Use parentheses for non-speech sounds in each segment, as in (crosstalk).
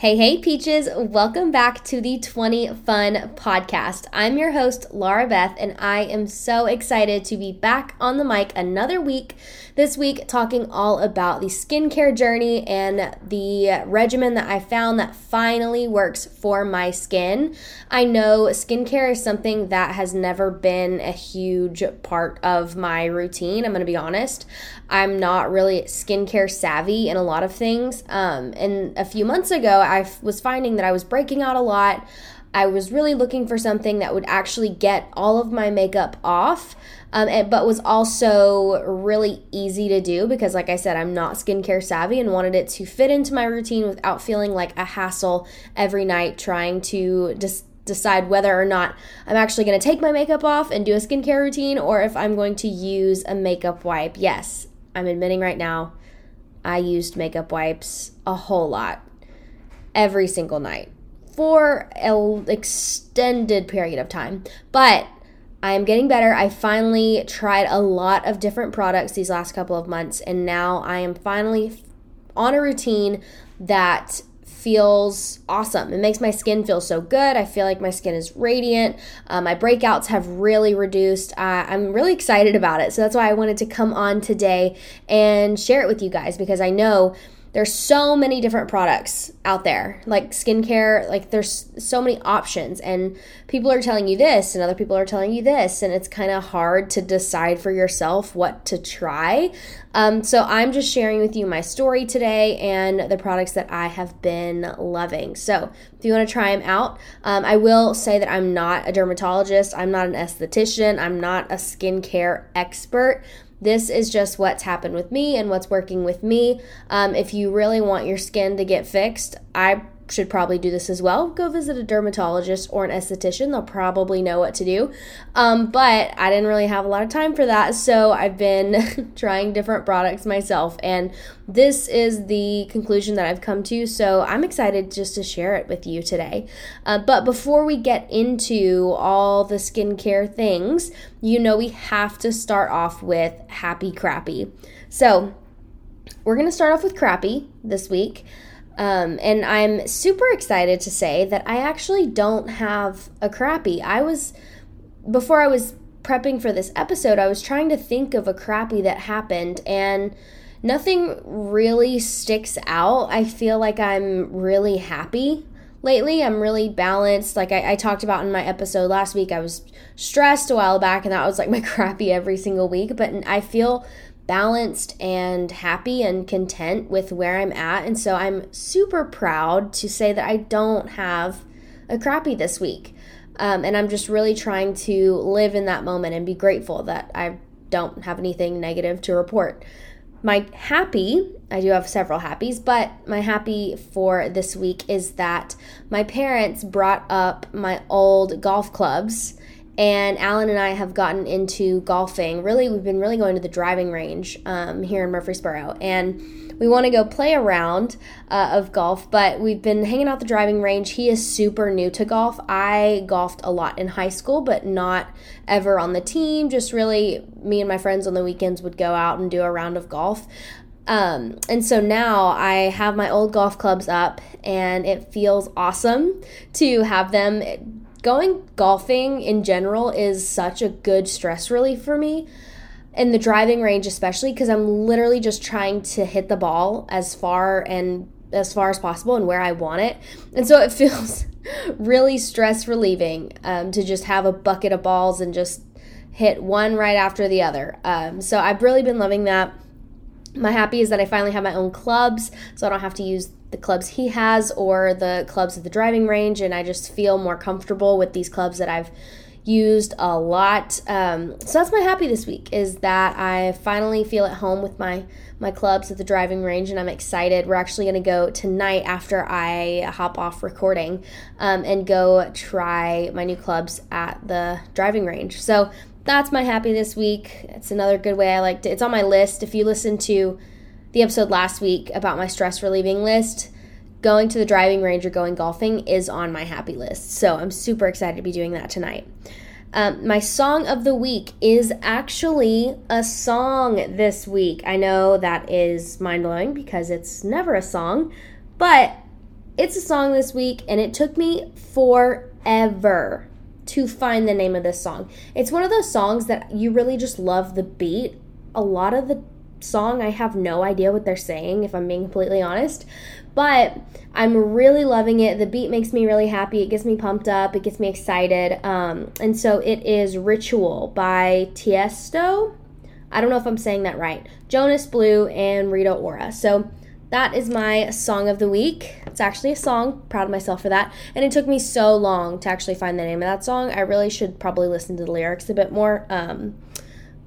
Hey, hey, Peaches. Welcome back to the 20 Fun podcast. I'm your host, Laura Beth, and I am so excited to be back on the mic another week. This week, talking all about the skincare journey and the regimen that I found that finally works for my skin. I know skincare is something that has never been a huge part of my routine. I'm going to be honest. I'm not really skincare savvy in a lot of things. Um, and a few months ago, I was finding that I was breaking out a lot. I was really looking for something that would actually get all of my makeup off, um, and, but was also really easy to do because, like I said, I'm not skincare savvy and wanted it to fit into my routine without feeling like a hassle every night trying to just decide whether or not I'm actually going to take my makeup off and do a skincare routine or if I'm going to use a makeup wipe. Yes, I'm admitting right now, I used makeup wipes a whole lot every single night for an extended period of time. But I am getting better. I finally tried a lot of different products these last couple of months, and now I am finally on a routine that feels awesome. It makes my skin feel so good. I feel like my skin is radiant. Uh, my breakouts have really reduced. Uh, I'm really excited about it. So that's why I wanted to come on today and share it with you guys because I know there's so many different products out there like skincare like there's so many options and people are telling you this and other people are telling you this and it's kind of hard to decide for yourself what to try. Um, so i'm just sharing with you my story today and the products that i have been loving. So if you want to try them out um, i will say that i'm not a dermatologist i'm not an esthetician i'm not a skincare expert this is just what's happened with me and what's working with me. Um, if you really want your skin to get fixed, I should probably do this as well. Go visit a dermatologist or an esthetician. They'll probably know what to do. Um, but I didn't really have a lot of time for that. So I've been (laughs) trying different products myself. And this is the conclusion that I've come to. So I'm excited just to share it with you today. Uh, but before we get into all the skincare things, you know we have to start off with happy crappy. So we're to start off with crappy this week. Um, and I'm super excited to say that I actually don't have a crappy. I was, before I was prepping for this episode, I was trying to think of a crappy that happened, and nothing really sticks out. I feel like I'm really happy lately. I'm really balanced. Like I, I, talked about in my episode last week, I was stressed a while back, and that was like (laughs) my crappy every single week. But I feel balanced and happy and content with where I'm at. And so I'm super proud to say that I don't have a crappy this week. Um, and I'm just really trying to live in that moment and be grateful that I don't have anything negative to report. My happy, I do have several happies, but my happy for this week is that my parents brought up my old golf clubs and Alan and I have gotten into golfing. Really, we've been really going to the driving range um, here in Murfreesboro, and we want to go play a round uh, of golf. But we've been hanging out the driving range. He is super new to golf. I golfed a lot in high school, but not ever on the team. Just really, me and my friends on the weekends would go out and do a round of golf. Um, and so now I have my old golf clubs up, and it feels awesome to have them going golfing in general is such a good stress relief for me. in the driving range, especially, because I'm literally just trying to hit the ball as far and as far as possible and where I want it. And so it (laughs) feels really stress relieving um, to just have a bucket of balls and just hit one right after the other. Um, so I've really been loving that. My happy is that I finally have my own clubs, so I don't have to use the clubs he has or the clubs at the driving range, and I just feel more comfortable with these clubs that I've used a lot. Um, so that's my happy this week is that I finally feel at home with my my clubs at the driving range, and I'm excited. We're actually going to go tonight after I hop off recording um, and go try my new clubs at the driving range. So that's my happy this week. It's another good way I like to. It's on my list. If you listen to the episode last week about my stress relieving list, going to the driving range or going golfing is on my happy list. So I'm super excited to be doing that tonight. Um, my song of the week is actually a song this week. I know that is mind blowing because it's never a song, but it's a song this week, and it took me forever to find the name of this song. It's one of those songs that you really just love the beat. A lot of the song, I have no idea what they're saying, if I'm being completely honest. But I'm really loving it. The beat makes me really happy. It gets me pumped up. It gets me excited. Um, and so it is Ritual by Tiesto. I don't know if I'm saying that right. Jonas Blue and Rita Ora. So that is my song of the week. It's actually a song. Proud of myself for that. And it took me so long to actually find the name of that song. I really should probably listen to the lyrics a bit more. Um,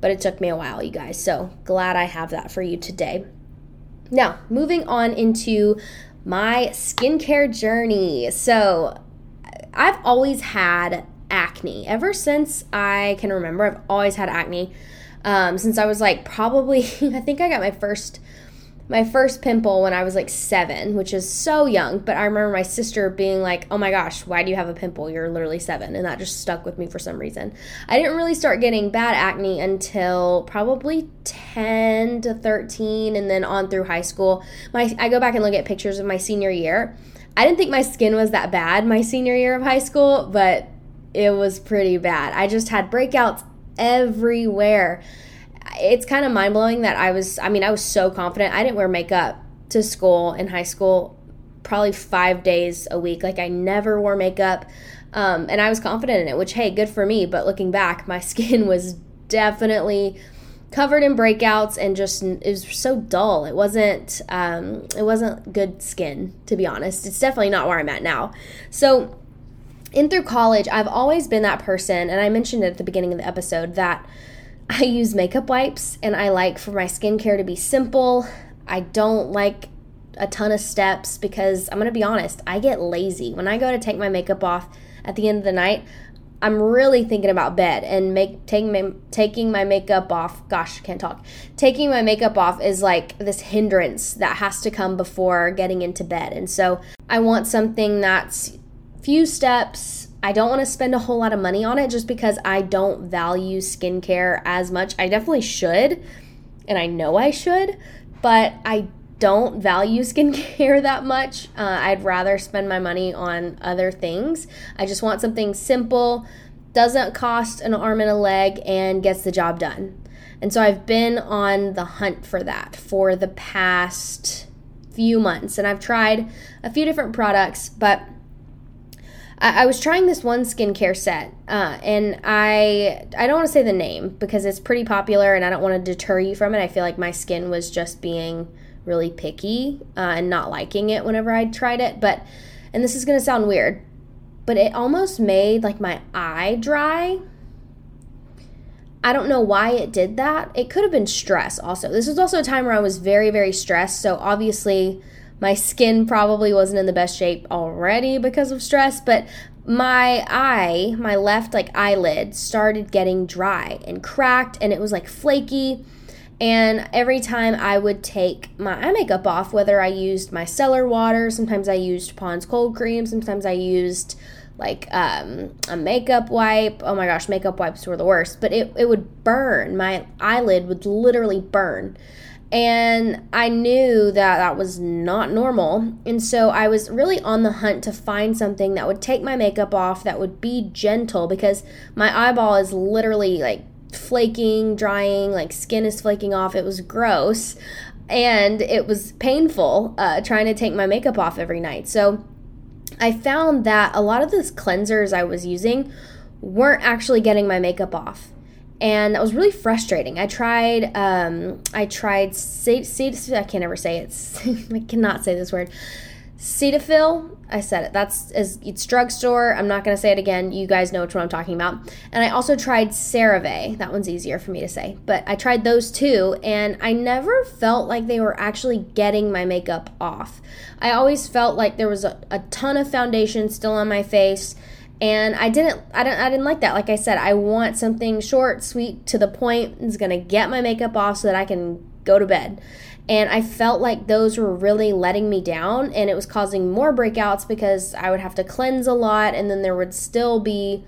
but it took me a while, you guys. So glad I have that for you today. Now, moving on into my skincare journey. So, I've always had acne. Ever since I can remember, I've always had acne. Um, since I was like probably, (laughs) I think I got my first my first pimple when I was like seven, which is so young. But I remember my sister being like, oh my gosh, why do you have a pimple? You're literally seven. And that just stuck with me for some reason. I didn't really start getting bad acne until probably 10 to 13 and then on through high school. My I go back and look at pictures of my senior year. I didn't think my skin was that bad my senior year of high school, but it was pretty bad. I just had breakouts everywhere it's kind of mind blowing that I was, I mean, I was so confident. I didn't wear makeup to school in high school probably five days a week. Like I never wore makeup. Um, and I was confident in it, which, hey, good for me. But looking back, (laughs) my skin was definitely covered in breakouts and just it was so dull it wasn't um, it wasn't good skin to be honest it's definitely not where i'm at now so in through college i've always been that person and i mentioned it at the beginning of the episode that I use makeup wipes and I like for my skincare to be simple. I don't like a ton of steps because I'm going to be honest, I get lazy. When I go to take my makeup off at the end of the night, I'm really thinking about bed and make taking my, taking my makeup off. Gosh, can't talk. Taking my makeup off is like this hindrance that has to come before getting into bed. And so I want something that's few steps I don't want to spend a whole lot of money on it just because I don't value skincare as much. I definitely should, and I know I should, but I don't value (laughs) skincare that much. Uh, I'd rather spend my money on other things. I just want something simple, doesn't cost an arm and a leg, and gets the job done. And so I've been on the hunt for that for the past few months, and I've tried a few different products, but I, I was trying this one skincare set, uh, and I I don't want to say the name because it's pretty popular, and I don't want to deter you from it. I feel like my skin was just being really picky uh, and not liking it whenever I tried it. But and this is gonna sound weird, but it almost made like my eye dry. I don't know why it did that. It could have been stress also. This was also a time where I was very, very stressed. So obviously, my skin probably wasn't in the best shape already because of stress, but my eye, my left like eyelid started getting dry and cracked and it was like flaky. And every time I would take my eye makeup off, whether I used my cellar water, sometimes I used Pond's cold cream, sometimes I used like um, a makeup wipe. Oh my gosh, makeup wipes were the worst, but it, it would burn. My eyelid would literally burn. And I knew that that was not normal. And so I was really on the hunt to find something that would take my makeup off, that would be gentle, because my eyeball is literally like flaking, drying, like skin is flaking off. It was gross. And it was painful uh, trying to take my makeup off every night. So I found that a lot of those cleansers I was using weren't actually getting my makeup off and that was really frustrating. I tried, um, I tried, I can't ever say it. (laughs) I cannot say this word. Cetaphil, I said it. That's as it's drugstore. I'm not gonna say it again. You guys know which one I'm talking about. And I also tried CeraVe. That one's easier for me to say. But I tried those two, and I never felt like they were actually getting my makeup off. I always felt like there was a, a ton of foundation still on my face and I didn't I didn't I didn't like that. Like I said, I want something short, sweet, to the point. It's going to get my makeup off so that I can go to bed. And I felt like those were really letting me down and it was causing more breakouts because I would have to cleanse a lot and then there would still be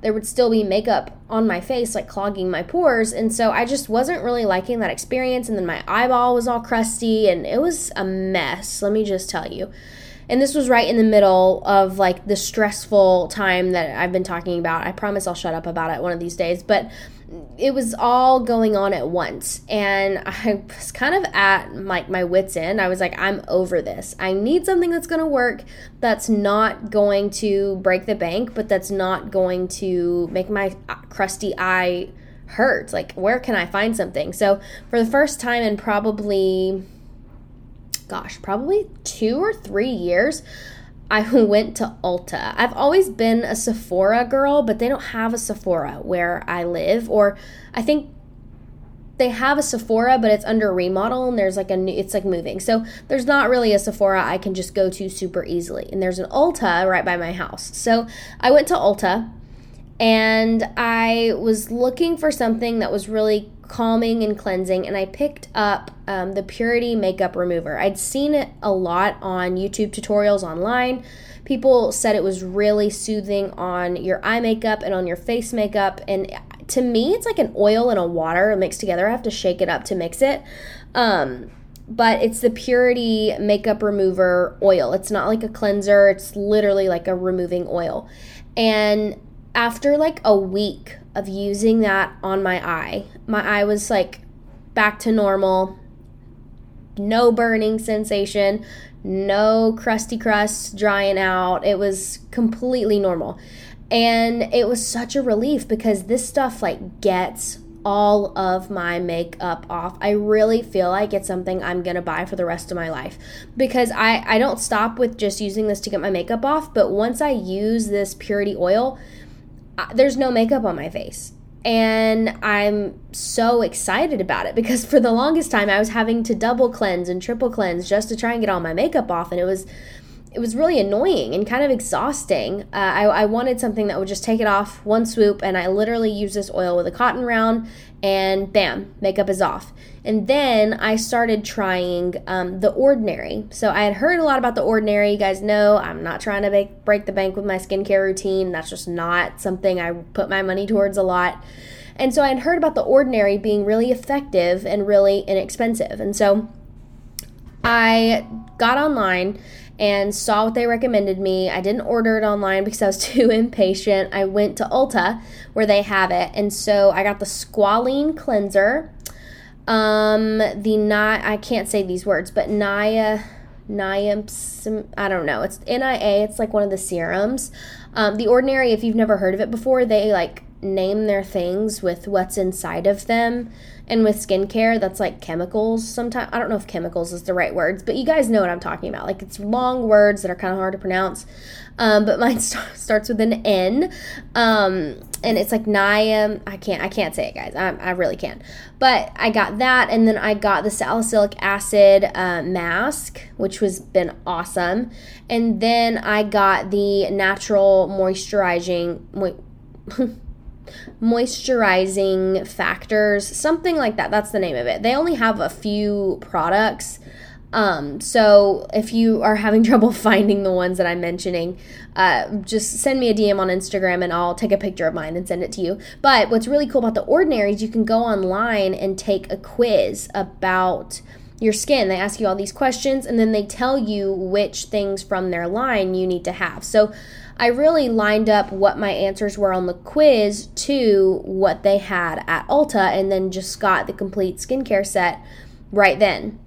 there would still be makeup on my face like clogging my pores and so I just wasn't really liking that experience and then my eyeball was all crusty and it was a mess, let me just tell you. And this was right in the middle of like the stressful time that I've been talking about. I promise I'll shut up about it one of these days, but it was all going on at once. And (laughs) i was kind of at like my, my wits end. I was like i'm over this. I need something that's going to work that's not going to break the bank but that's not going to make my uh, crusty eye hurt. Like where can i find something? So for the first time in probably gosh probably two or three years I (laughs) went to Ulta. I've always been a Sephora girl, but they don't have a Sephora where I live. Or I think they have a Sephora, but it's under remodel and there's like a new, it's like moving. So there's not really a Sephora I can just go to super easily. And there's an Ulta right by my house. So I went to Ulta and I was looking for something that was really calming and cleansing and i picked up um, the purity makeup remover. I'd seen it a lot on youtube tutorials online. People said it was really soothing on your eye makeup and on your face makeup and to me it's like an oil and a water mixed together. I have to shake it up to mix it. Um, but it's the purity makeup remover oil. It's not like a cleanser. It's literally like a removing oil. And after like a week of using that on my eye, my eye was like back to normal. No burning sensation, no crusty crust drying out. It was completely normal. And it was such a relief because this stuff like gets all of my makeup off. I really feel like it's something I'm going to buy for the rest of my life because I I don't stop with just using this to get my makeup off, but once I use this purity oil, there's no makeup on my face. And I'm so excited about it because for the longest time I was having to double cleanse and triple cleanse just to try and get all my makeup off. And it was it was really annoying and kind of exhausting. Uh, I, I, wanted something that would just take it off one swoop, and I literally use this oil with a cotton round, and bam, makeup is off. And then I started trying um, the Ordinary. So I had heard a lot about the Ordinary. You guys know I'm not trying to make, break the bank with my skincare routine. That's just not something I put my money towards a lot. And so I had heard about the Ordinary being really effective and really inexpensive. And so I got online and saw what they recommended me. I didn't order it online because I was (laughs) too impatient. I went to Ulta where they have it. And so I got the Squalane cleanser. Um the Ni- I can't say these words, but Nia Niamps I don't know. It's NIA. It's like one of the serums. Um, the ordinary if you've never heard of it before, they like name their things with what's inside of them. And with skincare, that's like chemicals sometimes. I don't know if chemicals is the right words, but you guys know what I'm talking about. Like it's long words that are kind of hard to pronounce. Um, but (laughs) mine st- starts with an N. Um, and it's like Niam. I can't, I can't say it, guys. I, I really can't. But I got that, and then I got the salicylic acid uh, mask, which was been awesome. And then I got the natural moisturizing. Mo- (laughs) moisturizing factors, something like that. That's the name of it. They only have a few products. Um, so if you are having (laughs) trouble finding the ones that I'm mentioning, uh, just send me a DM on Instagram and I'll take a picture of mine and send it to you. But what's really cool about the Ordinary is you can go online and take a quiz about your skin. They ask you all these questions and then they tell you which things from their line you need to have. So I really lined up what my answers were on the quiz to what they had at Ulta and then just got the complete skincare set right then.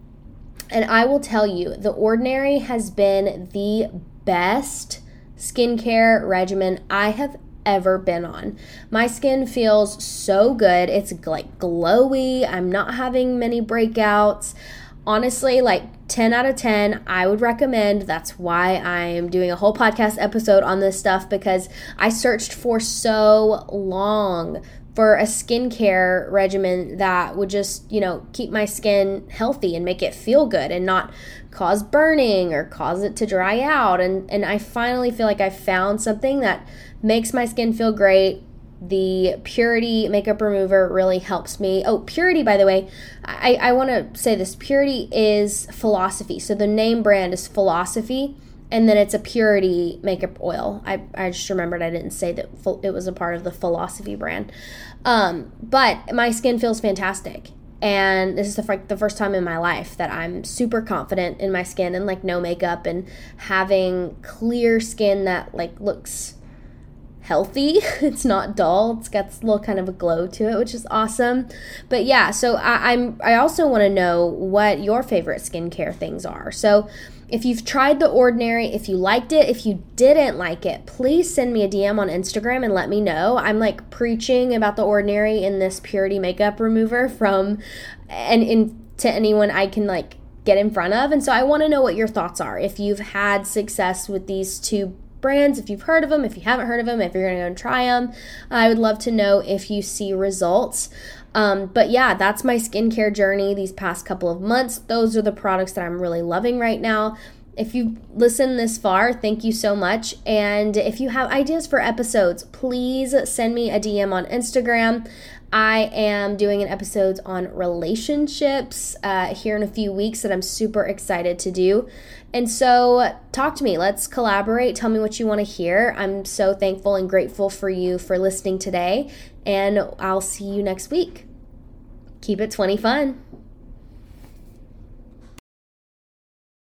And I will tell you, The Ordinary has been the best skincare regimen I have ever been on. My skin feels so good. It's like glowy. I'm not having many breakouts honestly, like 10 out of 10, I would recommend. That's why I'm doing a whole podcast episode on this stuff because I searched for so long for a skincare regimen that would just, you know, keep my skin healthy and make it feel good and not cause burning or cause it to dry out. And and I finally feel like I found something that makes my skin feel great the Purity makeup remover really helps me. Oh, Purity, by the way, I, I want to say this Purity is philosophy. So the name brand is philosophy, and then it's a Purity makeup oil. I, I just remembered I didn't say that it was a part of the philosophy brand. Um, but my skin feels fantastic. and this is the, like the first time in my life that I'm super confident in my skin and like no makeup and having clear skin that like looks healthy. (laughs) it's not dull. It's got a little kind of a glow to it, which is awesome. But yeah, so I, I'm I also want to know what your favorite skincare things are. So if you've tried the ordinary, if you liked it, if you didn't like it, please send me a DM on Instagram and let me know. I'm like preaching about the ordinary in this purity makeup remover from and in to anyone I can like get in front of. And so I want to know what your thoughts are. If you've had success with these two brands, if you've heard of them, if you haven't heard of them, if you're going to go and try them. I would love to know if you see results. Um, but yeah, that's my skincare journey these past couple of months. Those are the products that I'm really loving right now. If you listened this far, thank you so much. And if you have ideas for episodes, please send me a DM on Instagram. I am doing an episode on relationships uh, here in a few weeks that I'm super excited to do. And so, talk to me. Let's collaborate. Tell me what you want to hear. I'm so thankful and grateful for you for listening today. And I'll see you next week. Keep it 20 fun.